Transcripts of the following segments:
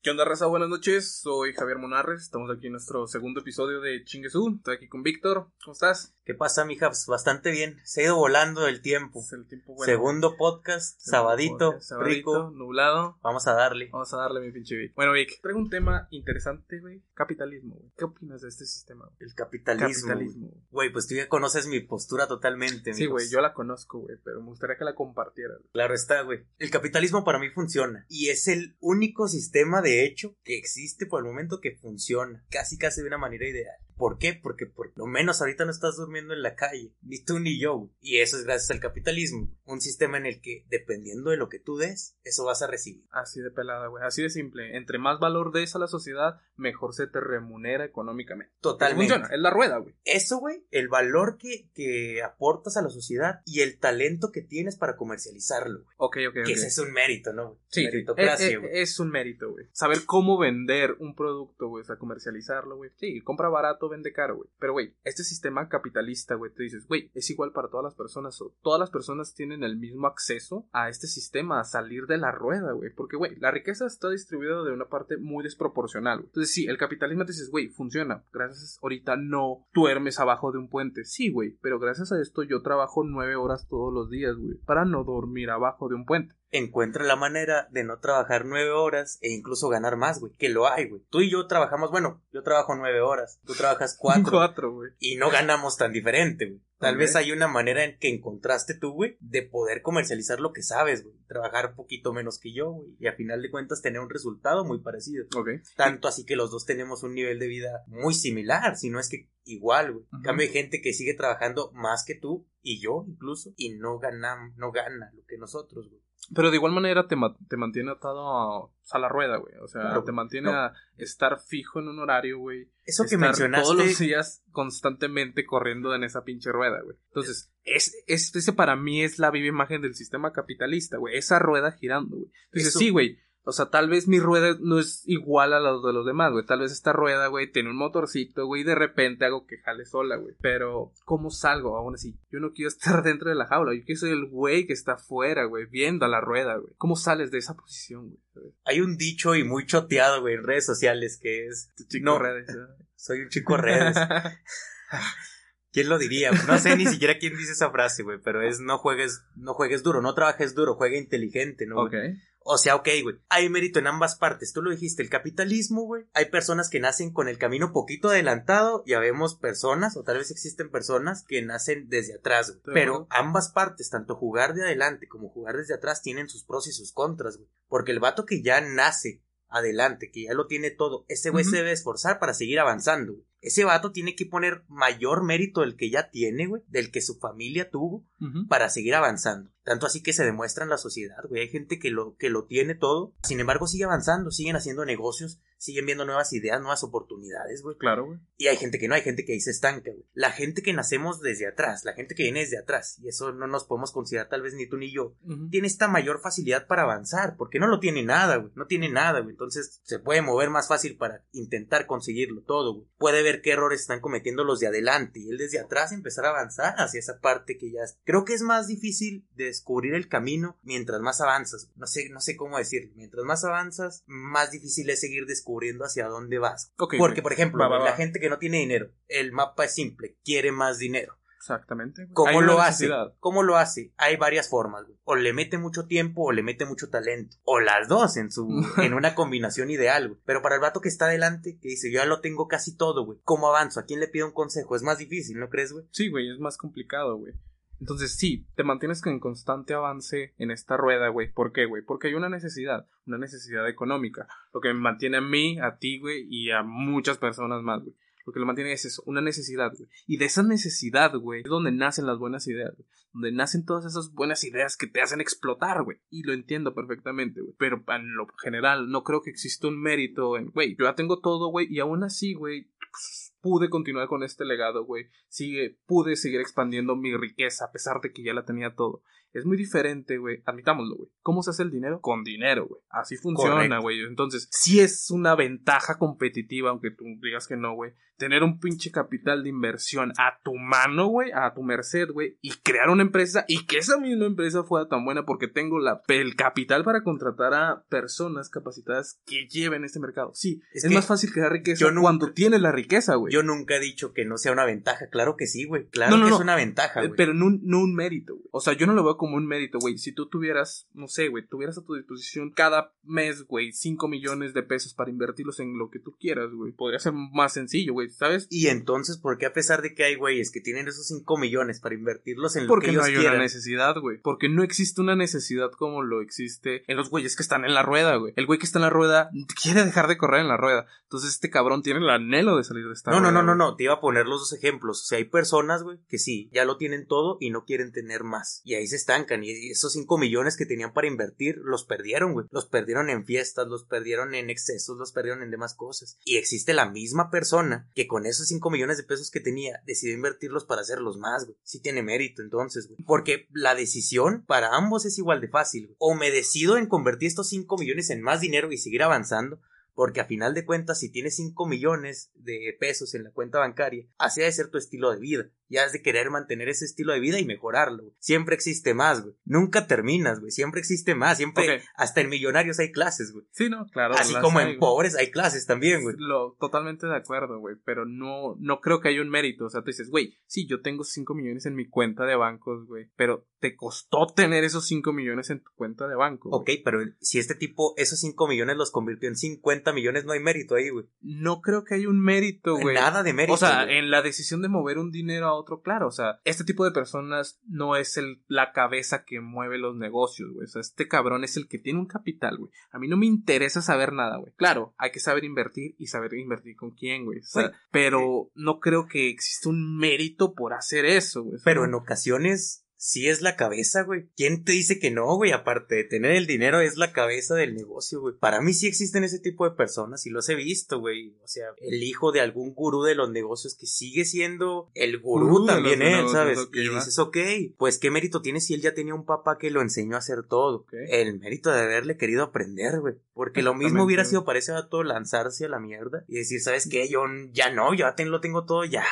¿Qué onda, raza? Buenas noches. Soy Javier Monarres. Estamos aquí en nuestro segundo episodio de Chinguesú. Estoy aquí con Víctor. ¿Cómo estás? ¿Qué pasa, mija? Pues bastante bien. Se ha ido volando el tiempo. Es el tiempo bueno. Segundo podcast, Segundo sabadito, podcast, sabadito, rico. nublado. Vamos a darle. Vamos a darle mi pinche Vic. Bueno, Vic, traigo un tema interesante, güey. Capitalismo, güey. ¿Qué opinas de este sistema? güey? El capitalismo. Capitalismo. güey. Pues tú ya conoces mi postura totalmente. Sí, güey, yo la conozco, güey, pero me gustaría que la compartieras. Claro está, güey. El capitalismo para mí funciona. Y es el único sistema, de hecho, que existe por el momento que funciona. Casi, casi de una manera ideal. ¿Por qué? Porque por lo menos ahorita no estás durmiendo en la calle. Ni tú ni yo. Y eso es gracias al capitalismo. Un sistema en el que, dependiendo de lo que tú des, eso vas a recibir. Así de pelada, güey. Así de simple. Entre más valor des a la sociedad, mejor se te remunera económicamente. Totalmente. Funciona. Es la rueda, güey. Eso, güey, el valor que, que aportas a la sociedad y el talento que tienes para comercializarlo, güey. Ok, ok, ok. Que ese es un mérito, ¿no? Sí, Meritocracia, es, es- güey. es un mérito, güey. Saber cómo vender un producto, güey, o sea, comercializarlo, güey. Sí, compra barato, vende caro, güey. Pero, güey, este sistema capitalista, güey, tú dices, güey, es igual para todas las personas. O todas las personas tienen el mismo acceso a este sistema, a salir de la rueda, güey. Porque, güey, la riqueza está distribuida de una parte muy desproporcional, güey. Entonces, sí, el capitalismo te dices, güey, funciona. Gracias, ahorita no duermes abajo de un puente. Sí, güey, pero gracias a esto yo trabajo nueve horas todos los días, güey, para no dormir abajo de un puente. Encuentra la manera de no trabajar nueve horas e incluso ganar más, güey. Que lo hay, güey. Tú y yo trabajamos, bueno, yo trabajo nueve horas, tú trabajas cuatro. Cuatro, güey. y no ganamos tan diferente, güey. Tal vez hay una manera en que encontraste tú, güey, de poder comercializar lo que sabes, güey. Trabajar un poquito menos que yo, güey. Y a final de cuentas tener un resultado muy parecido. Ok. Tanto así que los dos tenemos un nivel de vida muy similar, si no es que igual, güey. En Ujú. cambio hay gente que sigue trabajando más que tú y yo incluso y no gana, no gana lo que nosotros, güey. Pero de igual manera te, ma- te mantiene atado a, a la rueda, güey. O sea, Claro, te mantiene no. a estar fijo en un horario, güey. Eso que mencionaste, Todos los días constantemente corriendo en esa pinche rueda, güey. Entonces, es, es, ese para mí es la viva imagen del sistema capitalista, güey. Esa rueda girando, güey. Entonces, Eso- sí, güey. O sea, tal vez mi rueda no es igual a la de los demás, güey. Tal vez esta rueda, güey, tiene un motorcito, güey, y de repente hago que jale sola, güey. Pero, ¿cómo salgo aún así? Yo no quiero estar dentro de la jaula. Yo quiero ser el güey que está afuera, güey, viendo a la rueda, güey. ¿Cómo sales de esa posición, güey? Hay un dicho y muy choteado, güey, en redes sociales que es Tu chico No. redes, ¿eh? soy un chico redes. ¿Quién lo diría? No sé ni siquiera quién dice esa frase, güey, pero es no juegues, no juegues duro, no trabajes duro, juega inteligente, ¿no? güey? ok. O sea, ok, güey. Hay mérito en ambas partes. Tú lo dijiste, el capitalismo, güey. Hay personas que nacen con el camino poquito adelantado. Ya vemos personas, o tal vez existen personas que nacen desde atrás, güey. Pero ambas partes, tanto jugar de adelante como jugar desde atrás, tienen sus pros y sus contras, güey. Porque el vato que ya nace adelante, que ya lo tiene todo, ese güey se debe esforzar para seguir avanzando, güey. Ese vato tiene que poner mayor mérito del que ya tiene, güey, del que su familia tuvo, para seguir avanzando. Tanto así que se demuestra en la sociedad, güey. Hay gente que lo, que lo tiene todo, sin embargo sigue avanzando, siguen haciendo negocios, siguen viendo nuevas ideas, nuevas oportunidades, güey. Claro, güey. Y hay gente que no, hay gente que ahí se estanca, güey. La gente que nacemos desde atrás, la gente que viene desde atrás, y eso no nos podemos considerar tal vez ni tú ni yo, Ujú. tiene esta mayor facilidad para avanzar, porque no lo tiene nada, güey, no tiene nada, güey, entonces se puede mover más fácil para intentar conseguirlo todo, güey. Puede ver qué errores están cometiendo los de adelante y él desde atrás empezar a avanzar hacia esa parte que ya es. Creo que es más difícil descubrir el camino mientras más avanzas, no sé, no sé cómo decirlo, mientras más avanzas, más difícil es seguir descubriendo hacia dónde vas. Porque, por ejemplo, Va, va, güey, la va. gente que no tiene dinero, el mapa es simple, quiere más dinero. Exactamente. güey. ¿Cómo lo hace? ¿Cómo lo hace? Hay varias formas, güey. O le mete mucho tiempo o le mete mucho talento. O las dos en su, en una combinación ideal, güey. Pero para el vato que está adelante, que dice, yo ya lo tengo casi todo, güey. ¿Cómo avanzo? ¿A quién le pido un consejo? Es más difícil, ¿no crees, güey? Sí, güey, es más complicado, güey. Entonces, sí, te mantienes en constante avance en esta rueda, güey. ¿Por qué, güey? Porque hay una necesidad, una necesidad económica. Lo que me mantiene a mí, a ti, güey, y a muchas personas más, güey. Lo que lo mantiene es eso, una necesidad, güey. Y de esa necesidad, güey, es donde nacen las buenas ideas, güey. Donde nacen todas esas buenas ideas que te hacen explotar, güey. Y lo entiendo perfectamente, güey. Pero en lo general, no creo que exista un mérito en, güey, yo ya tengo todo, güey, y aún así, güey, pues, pude continuar con este legado, güey. Sigue, pude seguir expandiendo mi riqueza a pesar de que ya la tenía todo. Es muy diferente, güey. Admitámoslo, güey. ¿Cómo se hace el dinero? Con dinero, güey. Así funciona, güey. Entonces, sí es una ventaja competitiva, aunque tú digas que no, güey. Tener un pinche capital de inversión a tu mano, güey, a tu merced, güey, y crear una empresa y que esa misma empresa fuera tan buena porque tengo la, el capital para contratar a personas capacitadas que lleven este mercado. Sí, es, más fácil crear riqueza cuando tienes la riqueza, güey. Yo nunca he dicho que no sea una ventaja. Claro que sí, güey. Claro que es una ventaja, güey. Pero no un, no un mérito, güey. O sea, yo no lo veo como un mérito, güey. Si tú tuvieras, no sé, güey, tuvieras a tu disposición cada mes, güey, 5 millones de pesos para invertirlos en lo que tú quieras, güey. Podría ser más sencillo, güey, ¿sabes? Y entonces, ¿por qué a pesar de que hay güeyes que tienen esos 5 millones para invertirlos en lo que ellos no hay una necesidad, güey. Porque no existe una necesidad como lo existe en los güeyes que están en la rueda, güey. El güey que está en la rueda quiere dejar de correr en la rueda. Entonces este cabrón tiene el anhelo de salir de esta no, rueda. No, no, no, no, te iba a poner los dos ejemplos. O sea, hay personas, güey, que sí, ya lo tienen todo y no quieren tener más. Y ahí se Y esos 5 millones que tenían para invertir, los perdieron. Los perdieron en fiestas, los perdieron en excesos, los perdieron en demás cosas. Y existe la misma persona que con esos 5 millones de pesos que tenía, decidió invertirlos para hacerlos más, güey. Sí tiene mérito, entonces, güey. Porque la decisión para ambos es igual de fácil. O me decido en convertir estos 5 millones en más dinero y seguir avanzando, porque a final de cuentas, si tienes 5 millones de pesos en la cuenta bancaria, así de ser tu estilo de vida. Ya has de querer mantener ese estilo de vida y mejorarlo. Siempre existe más, güey. Nunca terminas, güey. Siempre existe más. Siempre, hasta en millonarios hay clases, güey. Sí, no, claro. Así como en pobres hay clases también, güey. Lo, totalmente de acuerdo, güey. Pero no, no creo que haya un mérito. O sea, tú dices, güey, sí, yo tengo 5 millones en mi cuenta de bancos, güey. Pero te costó tener esos 5 millones en tu cuenta de banco. Ok, pero si este tipo esos 5 millones los convirtió en 50 millones, no hay mérito ahí, güey. No creo que haya un mérito, güey. Nada de mérito. O sea, en la decisión de mover un dinero a otro, claro, o sea, este tipo de personas no es el, la cabeza que mueve los negocios, güey. O sea, este cabrón es el que tiene un capital, güey. A mí no me interesa saber nada, güey. Claro, hay que saber invertir y saber invertir con quién, güey. O sea, pero no creo que exista un mérito por hacer eso, güey. Pero en ocasiones sí es la cabeza, güey. ¿Quién te dice que no, güey? Aparte de tener el dinero, es la cabeza del negocio, güey. Para mí sí existen ese tipo de personas y los he visto, güey. O sea, el hijo de algún gurú de los negocios que sigue siendo el gurú también él, ¿sabes? y dices, ok, pues qué mérito tiene si él ya tenía un papá que lo enseñó a hacer todo. El mérito de haberle querido aprender, güey. Porque lo mismo hubiera sido para ese vato lanzarse a la mierda y decir, ¿sabes qué? Yo ya no, ya lo tengo todo, ya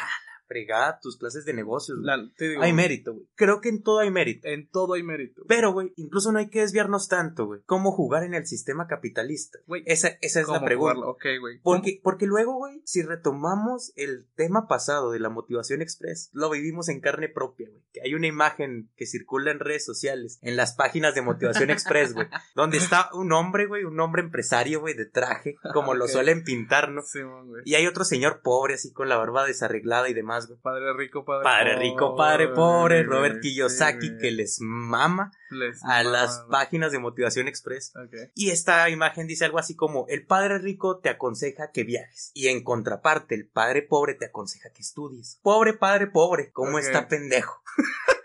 fregada tus clases de negocios. hay mérito, güey. Creo que en todo hay mérito. En todo hay mérito. Pero, güey, incluso no hay que desviarnos tanto, güey. ¿Cómo jugar en el sistema capitalista? Güey, esa, esa es la pregunta. güey. Porque, porque luego, güey, si retomamos el tema pasado de la motivación express, lo vivimos en carne propia, güey. Que hay una imagen que circula en redes sociales, en las páginas de motivación express, güey, donde está un hombre, güey, un hombre empresario, güey, de traje, como lo suelen pintar, ¿no? Sí, güey. Y hay otro señor pobre, así con la barba desarreglada y demás Padre rico, padre, padre rico, padre pobre, Robert Kiyosaki que les mama a las páginas de Motivación Express. Y esta imagen dice algo así como, el padre rico te aconseja que viajes. Y en contraparte, el padre pobre te aconseja que estudies. Pobre padre pobre, ¿cómo está pendejo?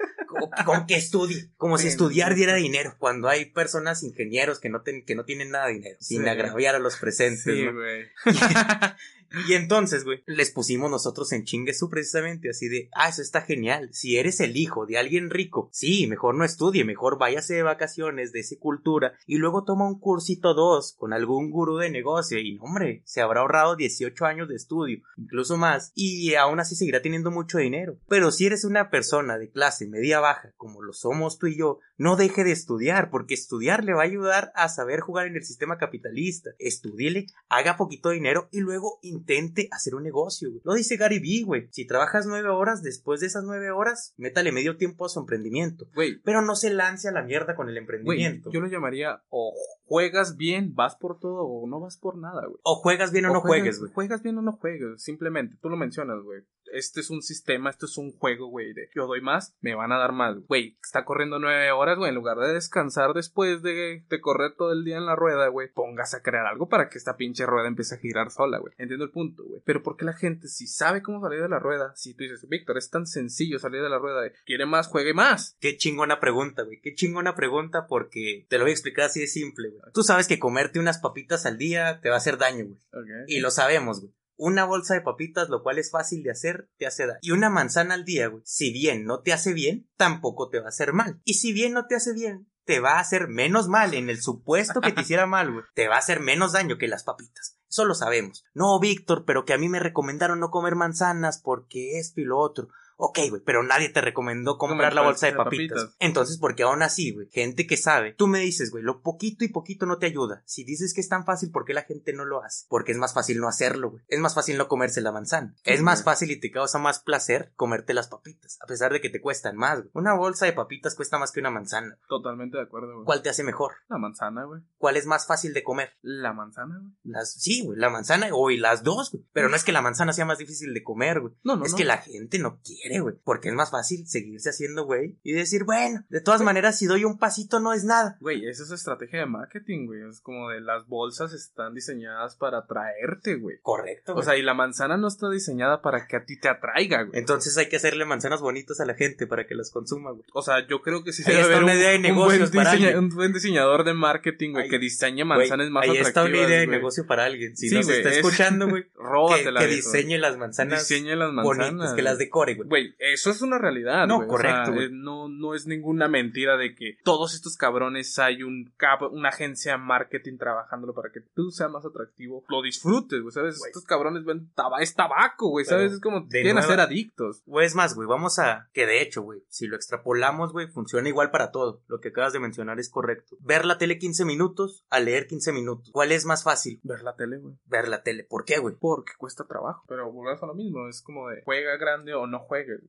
con que estudie, como si estudiar diera dinero, cuando hay personas ingenieros que no, que no tienen nada de dinero, sin agraviar a los presentes. Sí, güey. Y entonces, güey, les pusimos nosotros en chingue su precisamente, así de, ah, eso está genial. Si eres el hijo de alguien rico, sí, mejor no estudie, mejor váyase de vacaciones de esa cultura y luego toma un cursito dos con algún gurú de negocio y, hombre, se habrá ahorrado 18 años de estudio, incluso más, y aún así seguirá teniendo mucho dinero. Pero si eres una persona de clase media baja, como lo somos tú y yo, no deje de estudiar, porque estudiar le va a ayudar a saber jugar en el sistema capitalista. Estudiele, haga poquito dinero y luego intente hacer un negocio, güey. Lo dice Gary Vee, güey. Si trabajas nueve horas, después de esas nueve horas, métale medio tiempo a su emprendimiento. Güey. Pero no se lance a la mierda con el emprendimiento. yo lo llamaría o juegas bien, vas por todo o no vas por nada, güey. O juegas bien o, no juegues, güey. Juegas bien o no juegues, simplemente. Tú lo mencionas, güey. Este es un sistema, esto es un juego, güey, de yo doy más, me van a dar más. Güey, está corriendo nueve horas, güey, en lugar de descansar después de, de correr todo el día en la rueda, güey, póngase a crear algo para que esta pinche rueda empiece a girar sola, güey. Entiendo el punto, güey. Pero porque la gente, si sabe cómo salir de la rueda, si tú dices, Víctor, es tan sencillo salir de la rueda, de, quiere más, juegue más. Qué chingona pregunta, güey. Qué chingona pregunta porque te lo voy a explicar así de simple, güey. Tú sabes que comerte unas papitas al día te va a hacer daño, güey. Y lo sabemos, güey Una bolsa de papitas, lo cual es fácil de hacer, te hace daño. Y una manzana al día, güey. Si bien no te hace bien, tampoco te va a hacer mal. Y si bien no te hace bien, te va a hacer menos mal en el supuesto que te hiciera mal, güey. Te va a hacer menos daño que las papitas. Eso lo sabemos. No, Víctor, pero que a mí me recomendaron no comer manzanas porque esto y lo otro. Ok, güey, pero nadie te recomendó comprar la bolsa de papitas. Entonces, porque aún así, güey, gente que sabe, tú me dices, güey, lo poquito y poquito no te ayuda. Si dices que es tan fácil, ¿por qué la gente no lo hace? Porque es más fácil no hacerlo, güey. Es más fácil no comerse la manzana. Es más fácil y te causa más placer comerte las papitas, a pesar de que te cuestan más, güey. Una bolsa de papitas cuesta más que una manzana. Totalmente de acuerdo, güey. ¿Cuál te hace mejor? La manzana, güey. ¿Cuál es más fácil de comer? La manzana, güey. Las, sí, güey, la manzana o y las dos, güey. Pero no es que la manzana sea más difícil de comer, güey. No, no, es no. que la gente no quiere, güey. Porque es más fácil seguirse haciendo, güey. Y decir, bueno, de todas maneras, si doy un pasito no es nada. Güey, esa es estrategia de marketing, güey. Es como de las bolsas están diseñadas para atraerte, güey. Correcto. O güey. sea, y la manzana no está diseñada para que a ti te atraiga, güey. Entonces hay que hacerle manzanas bonitas a la gente para que las consuma, güey. O sea, yo creo que sí Ahí debe haber una un, idea de un negocios buen para alguien. un buen diseñador de marketing, güey, Ahí- que diseñe Güey, manzanas más ahí atractivas. está una idea de güey. negocio para alguien. Si Sí, nos está es- escuchando, güey, que, Róbatela, que viejo. diseñe las manzanas Diseñe las manzanas. bonitas, que las decore, güey. Güey, eso es una realidad. No, güey. O correcto, sea, güey. eh, no, no es ninguna mentira de que todos estos cabrones hay un una agencia de marketing trabajándolo para que tú seas más atractivo. Lo disfrutes, güey, ¿sabes? Güey. Estos cabrones ven taba es tabaco, güey, ¿sabes? Es como de quieren nueva- adictos. O es más, güey, vamos a... Que de hecho, güey, si lo extrapolamos, güey, funciona igual para todo. Lo que acabas de mencionar es correcto. Ver la tele 15 minutos a leer 15 minutos. ¿Cuál es más fácil? Ver la tele, güey. Ver la tele. ¿Por qué, güey? Porque cuesta trabajo. Pero volvemos a lo mismo. Es como de juega grande o no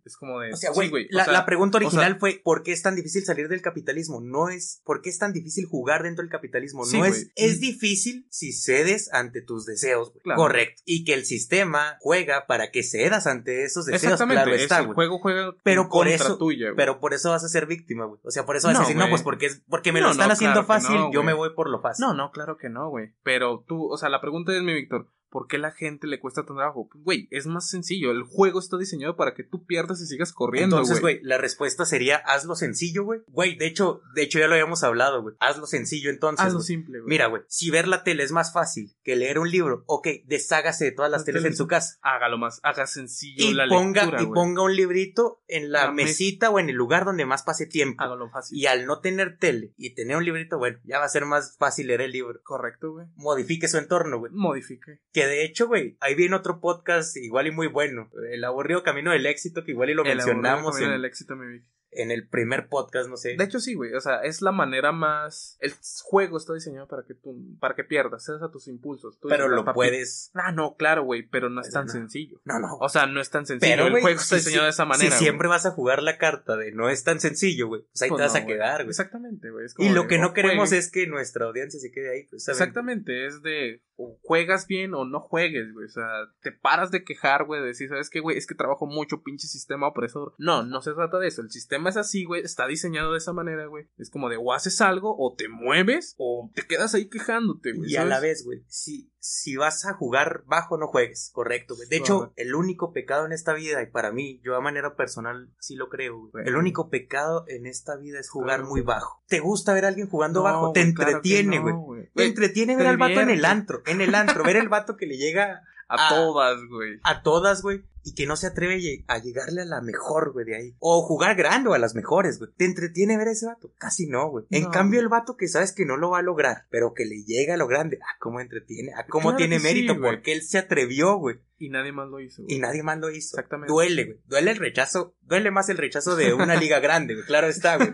Es como de. O sea, sí, güey, o la, sea, la pregunta o sea, original fue ¿por qué es tan difícil salir del capitalismo? No es ¿por qué es tan difícil jugar dentro del capitalismo? Sí, no es es difícil si cedes ante tus deseos, güey. Claro. Correcto. Y que el sistema juega para que cedas ante esos deseos, Exactamente. claro es está, el güey. juego juega Pero por contra eso- tuya, güey. Pero por eso vas a ser víctima, güey. O sea, por eso vas No, a decir, no, pues porque es porque me No, lo están no, haciendo claro fácil, no, yo me voy por lo fácil. No, no, claro que no, güey. Pero tú, o sea, la pregunta es, mi Víctor, ¿por qué la gente le cuesta tanto trabajo? Pues, Güey, es más sencillo. El juego está diseñado para que tú pierdas y sigas corriendo, Entonces, güey. la respuesta sería hazlo sencillo, güey. Güey, de hecho, de hecho ya lo habíamos hablado, güey. Hazlo sencillo entonces. Hazlo güey. simple, güey. Mira, güey, si ver la tele es más fácil que leer un libro, ok, deshágase de todas las La teles tele- en su casa. Hágalo más, haga sencillo Y la ponga, lectura, y güey. ponga un librito en la La mes- mesita o en el lugar donde más pase tiempo. Hágalo fácil. Y al no tener tele y tener un librito, bueno, ya va a ser más fácil leer el libro. Correcto, güey. Modifique su entorno, güey. Modifique. Que de hecho, güey, ahí viene otro podcast igual y muy bueno. El aburrido camino del éxito, que igual y lo El mencionamos aburrido camino en, del éxito, mi Vic. En el primer podcast, no sé. De hecho, sí, güey. O sea, es la manera más. El juego está diseñado para que tú. Para que pierdas, cedas a tus impulsos. Tú pero dices, lo "Papi". puedes. Ah, no, claro, güey. Pero no es Pero tan no. sencillo. No, no. O sea, no es tan sencillo. Pero, el juego está si- diseñado de esa manera. Si siempre vas a jugar la carta de no es tan sencillo, güey, pues ahí Pues te vas no, a quedar, güey. Exactamente, güey. Y lo que no queremos juegues- es que nuestra audiencia se quede ahí, pues. Exactamente, es de o juegas bien o no juegues, güey. O sea, te paras de quejar, güey, de decir, ¿sabes qué, güey? Es que trabajo mucho pinche sistema opresor. No, no se trata de eso. El sistema es así, güey. Está diseñado de esa manera, güey. Es como de o haces algo, o te mueves, o te quedas ahí quejándote, güey. Y a la vez, güey, si, si vas a jugar bajo, no juegues, correcto, güey. De hecho, el único pecado en esta vida, y para mí, yo a manera personal, sí lo creo, güey. El único pecado en esta vida es jugar Claro. muy bajo. ¿Te gusta ver a alguien jugando No, bajo? Te claro entretiene, no, güey. güey. Te entretiene ver al vato en el antro, en el antro, ver el vato que le llega A Ah. todas, güey. a todas, güey, y que no se atreve a lle- a llegarle a la mejor, güey, de ahí. O jugar grande o a las mejores, güey. ¿Te entretiene ver a ese vato? Casi no, güey. En cambio, el vato que sabes que no lo va a lograr, pero que le llega a lo grande, ah, cómo entretiene, ah, cómo Claro tiene sí, mérito, güey. porque él se atrevió, güey. Y nadie más lo hizo, güey. Y nadie más lo hizo. Exactamente. Duele, güey. Duele el rechazo. Duele más el rechazo de una liga grande, güey. Claro está, güey.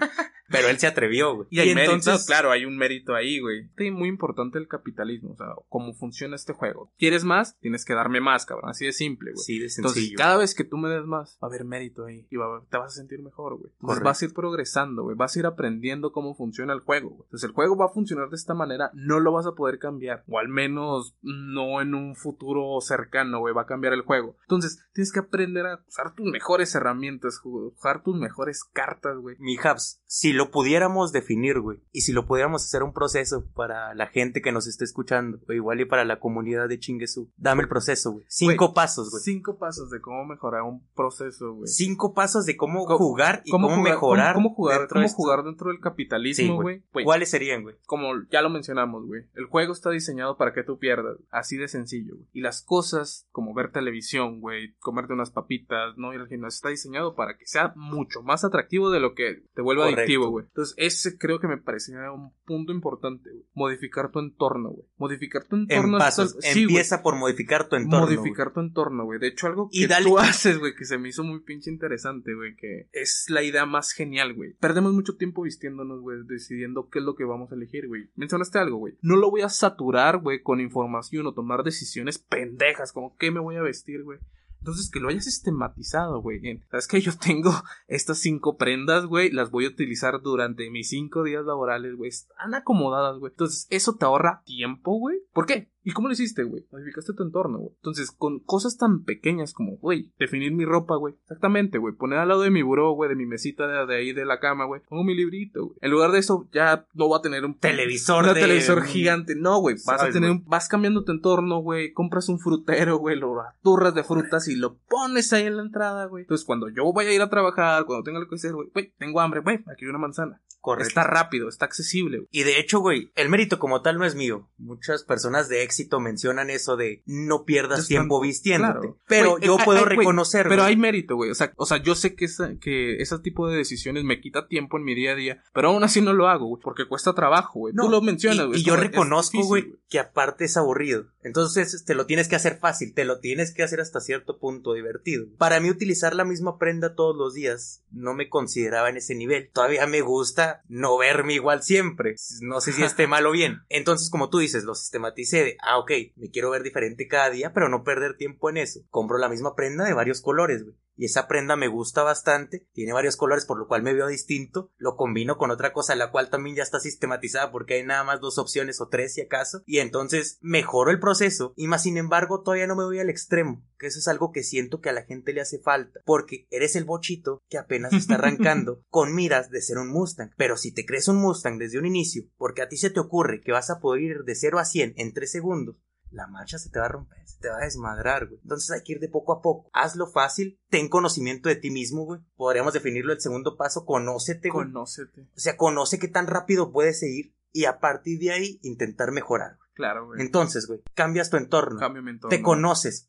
Pero él se atrevió, güey. Y hay mérito, claro, hay un mérito ahí, güey. Sí, muy importante el capitalismo, o sea, cómo funciona este juego. ¿Quieres más? Tienes que darme más, cabrón. Así de simple, güey. Sí, de Entonces, sencillo. cada vez que tú me des más, va a haber mérito ahí. Y va te vas a sentir mejor, güey. Entonces, vas a ir progresando, güey. Vas a ir aprendiendo cómo funciona el juego, güey. Entonces, el juego va a funcionar de esta manera. No lo vas a poder cambiar. O al menos no en un futuro cercano, güey. Va a cambiar el juego. Entonces, tienes que aprender a usar tus mejores herramientas, usar tus mejores cartas, güey. Mi Habs, si lo pudiéramos definir, güey, y si lo pudiéramos hacer un proceso para la gente que nos esté escuchando, o igual y para la comunidad de Chinguesú, dame el proceso, güey. Cinco pasos, güey. Cinco pasos, pasos de cómo mejorar un proceso, güey. Cinco pasos de cómo jugar y cómo, jugar- mejorar. Cómo, cómo jugar, dentro cómo jugar dentro del Sí, capitalismo, güey. Güey, ¿Cuáles serían, güey? como ya lo mencionamos, güey, el juego está diseñado para que tú pierdas, así de sencillo, güey. Y las cosas, como ver televisión, güey, comerte unas papitas, no ir al gimnasio, está diseñado para que sea mucho más atractivo de lo que te vuelva Correcto. adictivo, güey. Entonces, ese creo que me parecía un punto importante, güey. Modificar tu entorno, güey. Modificar tu En entorno. hasta- pasos. sí, güey. Empieza por modificar tu entorno. Modificar tu entorno, güey. De hecho, algo Y que dale- tú haces, güey, que se me hizo muy pinche interesante, güey, que es la idea más genial, güey. Perdemos mucho tiempo vistiéndonos, güey, decidiendo qué es lo que vamos a elegir, güey. Mencionaste algo, güey. No lo voy a saturar, güey, con información o tomar decisiones pendejas, como qué me voy a vestir, güey. Entonces, que lo hayas sistematizado, güey. ¿Sabes que Yo tengo estas cinco prendas, güey. Las voy a utilizar durante mis cinco días laborales, güey. Están acomodadas, güey. Entonces, eso te ahorra tiempo, güey. ¿Por qué? ¿Y cómo lo hiciste, güey? Modificaste tu entorno, güey. Entonces, con cosas tan pequeñas como, güey, definir mi ropa, güey. Exactamente, güey. Poner al lado de mi buró, güey, de mi mesita de, de ahí de la cama, güey. Pongo mi librito, güey. En lugar de eso, ya no voy a tener un Televisor un de- televisor gigante. No, güey. Vas a ¿Sabes, tener un- vas cambiando tu entorno, güey. Compras un frutero, güey. Lo aturras de frutas y lo pones ahí en la entrada, güey. Entonces, cuando yo vaya a ir a trabajar, cuando tenga lo que hacer, güey, güey, tengo hambre, güey, aquí hay una manzana. Correcto. Está rápido, está accesible. Y de hecho, güey, el mérito como tal no es mío. Muchas personas de éxito mencionan eso de no pierdas tiempo vistiéndote. claro. Pero yo puedo eh, güey, reconocer. Pero hay mérito, güey. O sea, o sea, yo sé que, esa, que ese tipo de decisiones me quita tiempo en mi día a día, pero aún así no lo hago, güey, porque cuesta trabajo, güey. No, Tú lo mencionas, güey. Y, yo reconozco, güey, que aparte es aburrido. Entonces te lo tienes que hacer fácil, te lo tienes que hacer hasta cierto punto divertido. Para mí utilizar la misma prenda todos los días no me consideraba en ese nivel. Todavía me gusta no verme igual siempre. No sé si esté mal o bien. Entonces, como tú dices, lo sistematicé de, ah, ok, me quiero ver diferente cada día, pero no perder tiempo en eso. Compro la misma prenda de varios colores, güey. Y esa prenda me gusta bastante, tiene varios colores por lo cual me veo distinto, lo combino con otra cosa la cual también ya está sistematizada porque hay nada más dos opciones o tres si acaso, y entonces mejoro el proceso y más sin embargo todavía no me voy al extremo, que eso es algo que siento que a la gente le hace falta, porque eres el bochito que apenas está arrancando con miras de ser un Mustang, pero si te crees un Mustang desde un inicio, porque a ti se te ocurre que vas a poder ir de 0 a 100 en 3 segundos, la marcha se te va a romper, se te va a desmadrar, güey. Entonces hay que ir de poco a poco. Hazlo fácil, ten conocimiento de ti mismo, güey. Podríamos definirlo el segundo paso, conócete, güey. Conócete. O sea, conoce qué tan rápido puedes seguir y a partir de ahí intentar mejorar. güey. Claro, güey. Entonces, güey, cambias tu entorno. Cambio mi entorno. Te conoces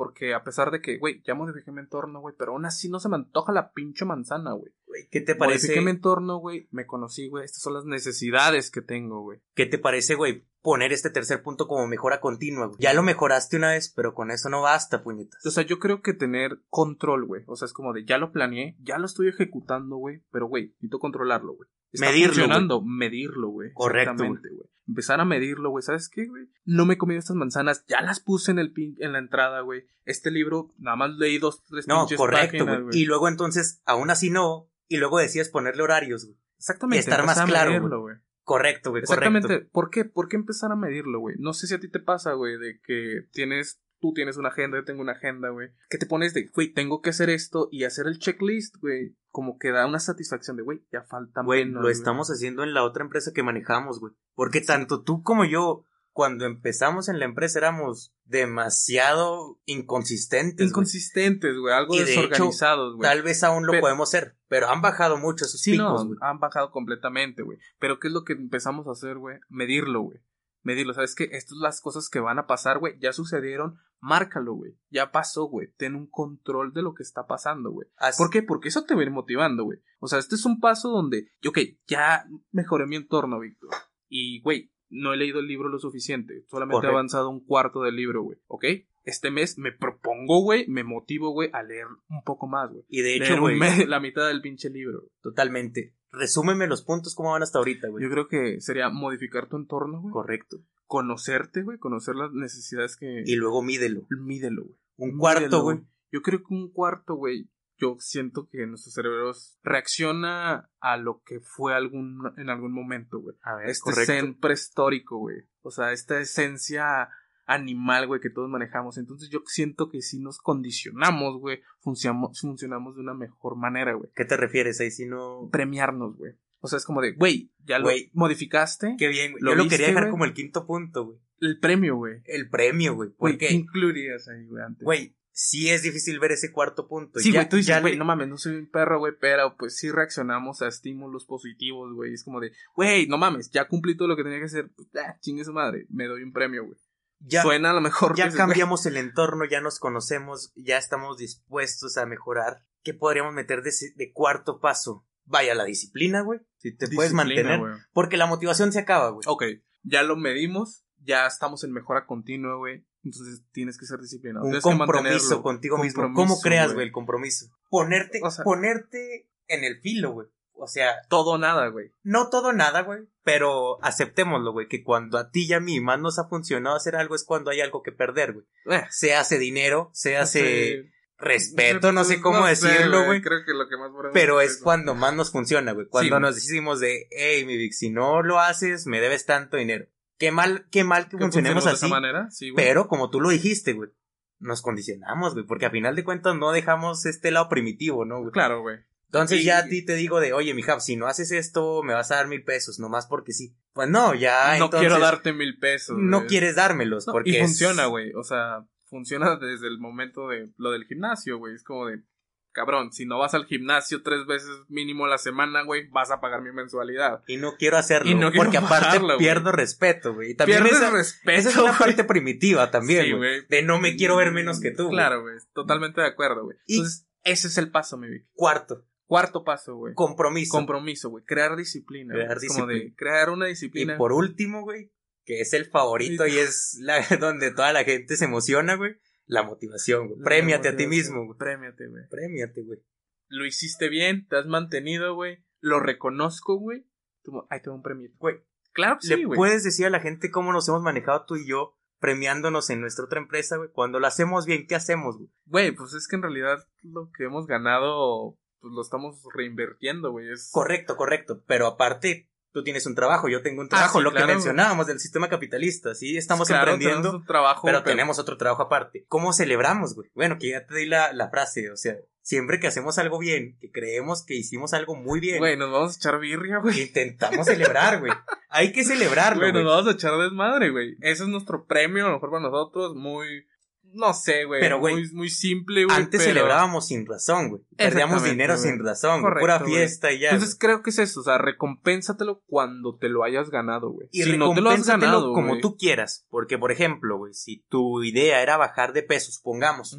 Porque a pesar de que, güey, ya modifiqué mi entorno, güey, pero aún así no se me antoja la pinche manzana, güey. Güey, ¿Qué te parece? Modifiqué mi entorno, güey, me conocí, güey, estas son las necesidades que tengo, güey. ¿Qué te parece, güey? Poner este tercer punto como mejora continua, güey. Ya lo mejoraste una vez, pero con eso no basta, puñetas. O sea, yo creo que tener control, güey. O sea, es como de ya lo planeé, ya lo estoy ejecutando, güey. Pero, güey, necesito controlarlo, güey. Está Medirlo, funcionando, medirlo, güey. Correcto, güey. Empezar a medirlo, güey. ¿Sabes qué, güey? No me he comido estas manzanas, ya las puse en el pin en la entrada, güey. Este libro, nada más leí dos, tres No, correcto, güey. Y luego entonces, aún así no, y luego decías ponerle horarios, güey. Exactamente. y estar más claro, medirlo. Correcto, güey, Exactamente. correcto. ¿Por qué? ¿Por qué empezar a medirlo, güey? No sé si a ti te pasa, güey, de que tienes, tú tienes una agenda, yo tengo una agenda, güey. Que te pones de, güey, tengo que hacer esto y hacer el checklist, güey. Como que da una satisfacción de, güey, ya falta Güey, lo estamos haciendo en la otra empresa que manejamos, güey. Porque tanto tú como yo, cuando empezamos en la empresa éramos demasiado inconsistentes. Inconsistentes, güey, algo Y desorganizados, güey. Tal vez aún lo Pero- podemos ser, pero han bajado mucho esos Sí, picos, no, han bajado completamente, güey. Pero ¿qué es lo que empezamos a hacer, güey? Medirlo, güey. Medirlo, ¿sabes qué? Estas son las cosas que van a pasar, güey. Ya sucedieron, márcalo, güey. Ya pasó, güey. Ten un control de lo que está pasando, güey. ¿Por qué? Porque eso te va a ir motivando, güey. O sea, este es un paso donde, ok, ya mejoré mi entorno, Víctor. Y, güey, no he leído el libro lo suficiente. Solamente Correcto. he avanzado un cuarto del libro, güey. ¿Ok? Este mes me propongo, güey, me motivo, güey, a leer un poco más, güey. Y de hecho, güey, la mitad del pinche libro. totalmente. Resúmeme los puntos cómo van hasta ahorita, güey. Yo creo que sería modificar tu entorno, güey. Correcto. Conocerte, güey. Conocer las necesidades que. Y luego mídelo. Mídelo, güey. Un cuarto, güey. Yo creo que un cuarto, güey. Yo siento que nuestros cerebros reacciona a lo que fue algún en algún momento, güey. A ver, Este zen prehistórico, güey. O sea, esta esencia animal, güey, que todos manejamos. Entonces yo siento que si nos condicionamos, güey, funcionamos, funcionamos de una mejor manera, güey. ¿Qué te refieres ahí si no? Premiarnos, güey. O sea, es como de, güey, ya lo Güey. modificaste. Qué bien, güey. ¿Lo Yo lo viste, quería dejar como el quinto punto, güey. El premio, güey. El premio, güey. Güey, Porque, ¿qué incluirías ahí, güey, antes? güey, sí es difícil ver ese cuarto punto. Sí, güey, tú dices, güey, le- no mames, no soy un perro, güey, pero pues sí reaccionamos a estímulos positivos, güey. Es como de, güey, no mames, ya cumplí todo lo que tenía que hacer. Ah, chingue su madre, me doy un premio, güey. ya, Suena a lo mejor. ya cambiamos el entorno, ya nos conocemos, ya estamos dispuestos a mejorar. ¿Qué podríamos meter de, cuarto paso? Vaya, la disciplina, güey. Si te puedes mantener. Porque la motivación se acaba, güey. Ok, ya lo medimos, ya estamos en mejora continua, güey. Entonces tienes que ser disciplinado. un Tienes compromiso contigo mismo. ¿Cómo creas, güey. el compromiso? Ponerte, O sea- ponerte en el filo, güey. O sea, Todo nada, güey. no todo nada, güey. Pero aceptémoslo, güey, que cuando a ti y a mí más nos ha funcionado hacer algo es cuando hay algo que perder, güey. Eh, Se hace dinero, se hace sí. respeto, no sé cómo No decirlo, güey. Creo que lo que más Pero es cuando más nos funciona, güey. Cuando nos decimos de, hey, mi Vic, si no lo haces, me debes tanto dinero. Qué mal, qué mal que ¿Que funcionemos funcionemos de así. esa manera, sí, güey. Pero como tú lo dijiste, güey, nos condicionamos, güey, porque a final de cuentas no dejamos este lado primitivo, ¿no, güey? Claro, güey. Entonces ya a ti te digo de, oye, mija, si no haces esto, me vas a dar mil pesos, nomás porque sí. Pues no, ya, no entonces, quiero darte mil pesos. no güey. quieres dármelos, No, porque y es- funciona, güey. O sea, funciona desde el momento de lo del gimnasio, güey. Es como de, cabrón, si no vas al gimnasio tres veces mínimo a la semana, güey, vas a pagar mi mensualidad. Y no quiero hacerlo, Y no quiero porque aparte pagarlo, pierdo respeto, güey. Y también Pierdes esa, respeto, esa es una parte primitiva también, güey. de no me quiero ver menos que tú. Claro, güey. Totalmente de acuerdo, güey. Y- Entonces, ese es el paso, mi Vic. Cuarto, Cuarto paso, güey. compromiso. Compromiso, güey. Crear disciplina. Crear Es como de disciplina. crear una y disciplina. por último, güey, que es el favorito y es la donde toda la gente se emociona, güey, la motivación, güey. Premiate a ti mismo, güey. Premiate, güey. Premiate, güey. Lo hiciste bien, te has mantenido, güey. Lo reconozco, güey. Ahí te doy un premio. Güey, Claro que ¿Le sí, güey. puedes decir a la gente cómo nos hemos manejado tú y yo premiándonos en nuestra otra empresa, güey? Cuando lo hacemos bien, ¿qué hacemos, güey? Güey, pues es que en realidad lo que hemos ganado, pues lo estamos reinvirtiendo, güey. Es... Correcto, correcto. Pero aparte, tú tienes un trabajo, yo tengo un trabajo, Ah, sí, lo claro, que mencionábamos del sistema capitalista, ¿sí? Estamos Claro, emprendiendo, tenemos un trabajo, pero tenemos otro trabajo aparte. ¿Cómo celebramos, güey? Bueno, que ya te di la, la frase, o sea, siempre que hacemos algo bien, que creemos que hicimos algo muy bien, Güey, nos vamos a echar birria, güey. intentamos celebrar, güey. Hay que celebrarlo, Güey, nos vamos a echar desmadre, güey. Ese es nuestro premio, a lo mejor para nosotros, muy... No sé, güey. Pero, güey, Muy, muy simple, güey. Antes pero- celebrábamos sin razón, güey. Perdíamos dinero sin razón. Correcto, Pura fiesta y ya. Entonces creo que es eso, o sea, recompénsatelo cuando te lo hayas ganado, güey. Y si no te lo has ganado, como tú quieras. Porque, por ejemplo, güey, si tu idea era bajar de peso, supongamos,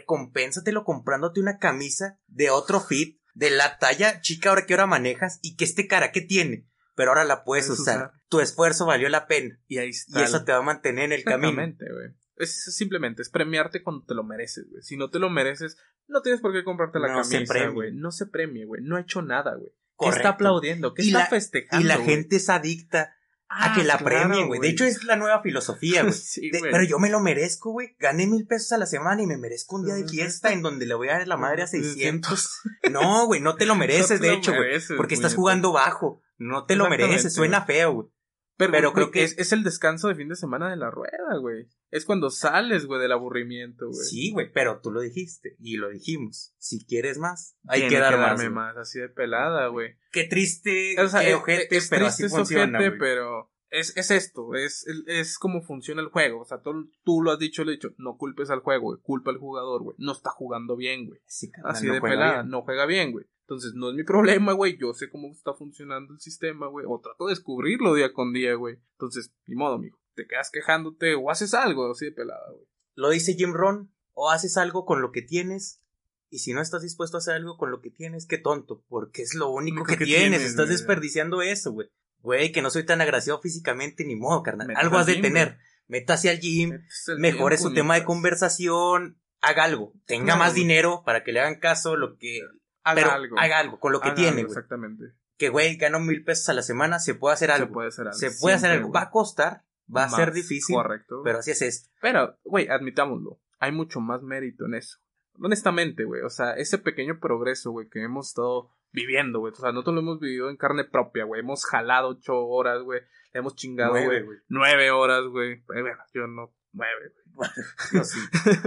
recompénsatelo comprándote una camisa de otro fit, de la talla chica ahora que ahora manejas y que este cara que tiene. Pero ahora la puedes Puedes usar. usar. Tu esfuerzo valió la pena. Y ahí Y está. eso te va a mantener en el camino. Exactamente, güey. Es simplemente, es premiarte cuando te lo mereces, güey. Si no te lo mereces, no tienes por qué comprarte la No se camisa, güey. No se premie, güey. No ha hecho nada, güey. ¿Qué está aplaudiendo? ¿Qué Y está la- festejando? Y la gente es adicta a Ah, que la claro, premien, güey. De hecho, es la nueva filosofía, güey. Sí, pero yo me lo merezco, güey. Gané mil pesos a la semana y me merezco un día de fiesta en donde le voy a dar la madre a 600. 600. No, güey, no te lo mereces, No te de lo hecho, güey. Porque estás jugando bajo. No te lo mereces, suena feo, güey. Pero, Pero creo que que- es, es el descanso de fin de semana de la rueda, güey. Es cuando sales, güey, del aburrimiento, güey. Sí, güey, pero tú lo dijiste y lo dijimos. Si quieres más, hay Tiene que dar más. darme más, así de pelada, güey. Qué triste, O sea, qué es- ojete, es pero triste, así funciona, ojete, pero es, es esto, es, es como funciona el juego. O sea, tú, tú lo has dicho, lo he dicho, no culpes al juego, güey, culpa al jugador, güey. No está jugando bien, güey. Así no de pelada, bien. no juega bien, güey. Entonces, no es mi problema, güey. Yo sé cómo está funcionando el sistema, güey. O trato de descubrirlo día con día, güey. Entonces, ni modo, amigo. Te quedas quejándote o haces algo así de pelada, güey. Lo dice Jim Ron, o haces algo con lo que tienes, y si no estás dispuesto a hacer algo con lo que tienes, qué tonto, porque es lo único que, que tienes, tienes, estás güey. desperdiciando eso, güey. Güey, que no soy tan agraciado físicamente, ni modo, carnal. Algo al has de gym, tener. güey. Métase al gym, mejore tiempo, su tema de conversación, haga algo, tenga más güey. dinero para que le hagan caso lo que... Haga pero algo. haga algo con lo que Haga tiene, algo, güey. Exactamente. Que, güey, gano mil pesos a la semana, se puede hacer algo. Se puede hacer algo. Se puede hacer algo. Va a costar, va a ser difícil, Correcto. pero así es esto. Pero, güey, admitámoslo. Hay mucho más mérito en eso. Honestamente, güey. O sea, ese pequeño progreso, güey, que hemos estado viviendo, güey. O sea, nosotros lo hemos vivido en carne propia, güey. Hemos jalado ocho horas, güey. Hemos chingado, Nueve, güey. Nueve horas, güey. Bueno, yo no. Nueve, güey. Yo sí.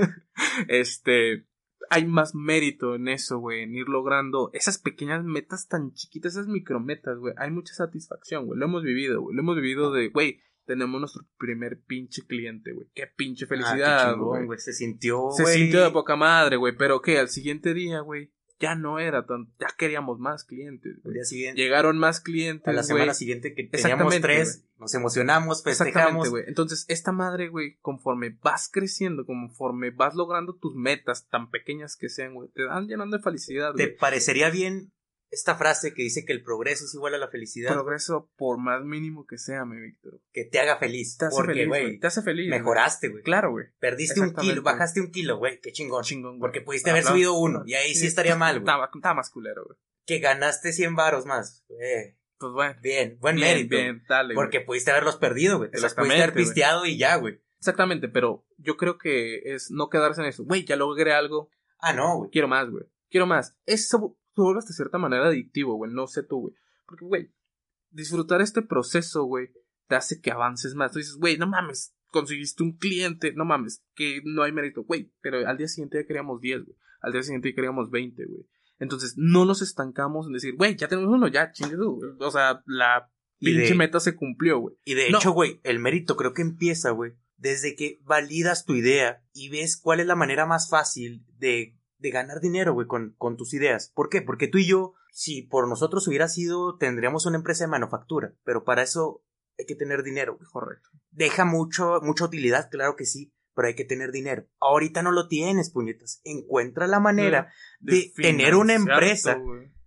este. Hay más mérito en eso, güey. En ir logrando esas pequeñas metas tan chiquitas, esas micrometas, güey. Hay mucha satisfacción, güey. Lo hemos vivido, güey. Lo hemos vivido de, güey, tenemos nuestro primer pinche cliente, güey. Qué pinche Ah, qué felicidad, chingón, güey. Se sintió, Se güey. sintió de poca madre, güey. Pero que al siguiente día, güey, ya no era tan. Ya queríamos más clientes, Al güey. día siguiente. Llegaron más clientes, a la güey. semana siguiente que teníamos Exactamente, tres, nos emocionamos, Exactamente, festejamos. güey. Entonces, esta madre, güey, conforme vas creciendo, conforme vas logrando tus metas, tan pequeñas que sean, güey, te dan llenando de felicidad, ¿Te güey. parecería bien esta frase que dice que el progreso es igual a la felicidad? Progreso, por más mínimo que sea, mi Víctor. que te haga feliz. Te hace porque, feliz, güey. Te hace feliz. mejoraste, güey. Claro, güey. Perdiste un kilo, bajaste un kilo, güey. Qué chingón. Chingón, güey. Porque pudiste haber subido uno. Y ahí sí estaría mal, güey. Estaba, más culero, güey. Que ganaste 100 varos más. güey. Pues bueno. Bien, buen bien, mérito. bien, dale. Porque pudiste haberlos perdido, güey. Te los pudiste haber pisteado y ya, güey. Exactamente, pero yo creo que es no quedarse en eso. Güey, ya logré algo, Ah, no, güey. quiero más, güey. Quiero más. Eso se vuelve hasta cierta manera adictivo, güey. No sé tú, güey. Porque, güey, disfrutar este proceso, güey, te hace que avances más. Tú dices, güey, no mames, conseguiste un cliente, no mames, que no hay mérito, güey. Pero al día siguiente ya queríamos 10, güey. Al día siguiente ya queríamos 20, güey. Entonces, no nos estancamos en decir, güey, ya tenemos uno, ya, güey. O sea, la pinche de- meta se cumplió, güey. Y de No. hecho, güey, el mérito creo que empieza, güey, desde que validas tu idea y ves cuál es la manera más fácil de, de ganar dinero, güey, con, con tus ideas. ¿Por qué? Porque tú y yo, si por nosotros hubiera sido, tendríamos una empresa de manufactura, pero para eso hay que tener dinero, güey. Correcto. Deja mucho, mucha utilidad, claro que sí, pero hay que tener dinero. Ahorita no lo tienes, puñetas. Encuentra la manera de, tener una empresa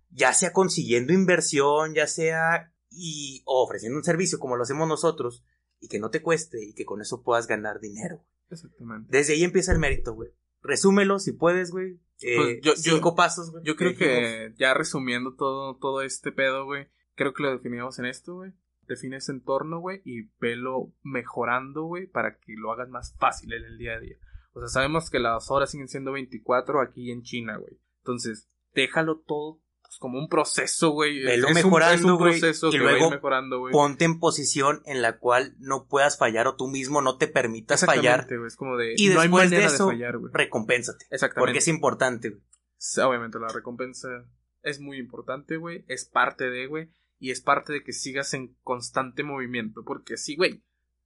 ya sea consiguiendo inversión, ya sea y o ofreciendo un servicio como lo hacemos nosotros y que no te cueste y que con eso puedas ganar dinero. Exactamente. Desde ahí empieza el mérito, güey. Resúmelo si puedes, güey. Eh, Pues yo- yo- cinco pasos, güey. Yo creo que ya resumiendo todo, todo este pedo, güey, creo que lo definimos en esto, güey. Define ese entorno, güey, y velo mejorando, güey, para que lo hagas más fácil en el día a día. O sea, sabemos que las horas siguen siendo 24 aquí en China, güey. Entonces, déjalo todo pues, como un proceso, güey. Velo Es un- mejorando, es un güey, proceso y a ir luego mejorando, güey. Ponte en posición en la cual no puedas fallar o tú mismo no te permitas fallar. Güey. Es como de. Y no hay después de manera de, eso, fallar, güey. Recompénsate. Exactamente. Porque es importante, güey. Obviamente la recompensa es muy importante, güey. Es parte de, güey. Y es parte de que sigas en constante movimiento. Porque sí, güey.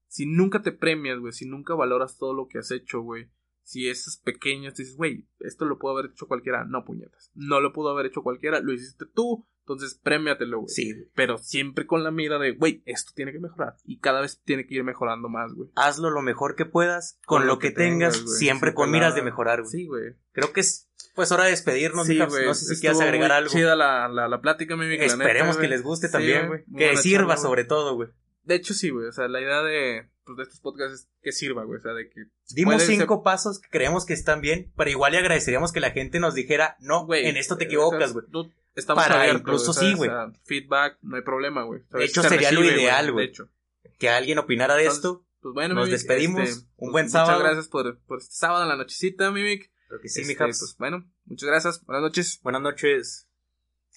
Si nunca te premias, güey. Si nunca valoras todo lo que has hecho, güey. Si esas pequeñas dices, güey, esto lo pudo haber hecho cualquiera. No, puñetas. No lo pudo haber hecho cualquiera. Lo hiciste tú. Entonces, premiatelo, güey. Sí. Pero siempre con la mira de, güey, esto tiene que mejorar. Y cada vez tiene que ir mejorando más, güey. Hazlo lo mejor que puedas, con, lo que, tengas, siempre con miras de mejorar, güey. Sí, güey. Creo que es pues hora de despedirnos, Sí. No sé si Estuvo quieras agregar muy algo. chida la, la, la plática, mi neta, Esperemos que les guste Sí, también, güey. Que sirva charla, sobre todo, güey. De hecho, sí, güey. O sea, la idea de, pues, de estos podcasts es que sirva, güey. O sea, de que. Dimos ser- cinco pasos que creemos que están bien, pero igual le agradeceríamos que la gente nos dijera, no, Güey. en esto te eh, equivocas, o güey. sea, Estamos Para abiertos, incluso sí, güey. O sea, feedback, no hay problema, güey. De hecho, Se sería lo ideal, güey. De hecho. Que alguien opinara de Entonces, esto. Pues bueno, Nos Mimic, despedimos. este, Un pues, buen sábado. Muchas gracias por, por este sábado en la nochecita, Mimic. Creo que sí, Este. Pues bueno, muchas gracias. Buenas noches. Buenas noches.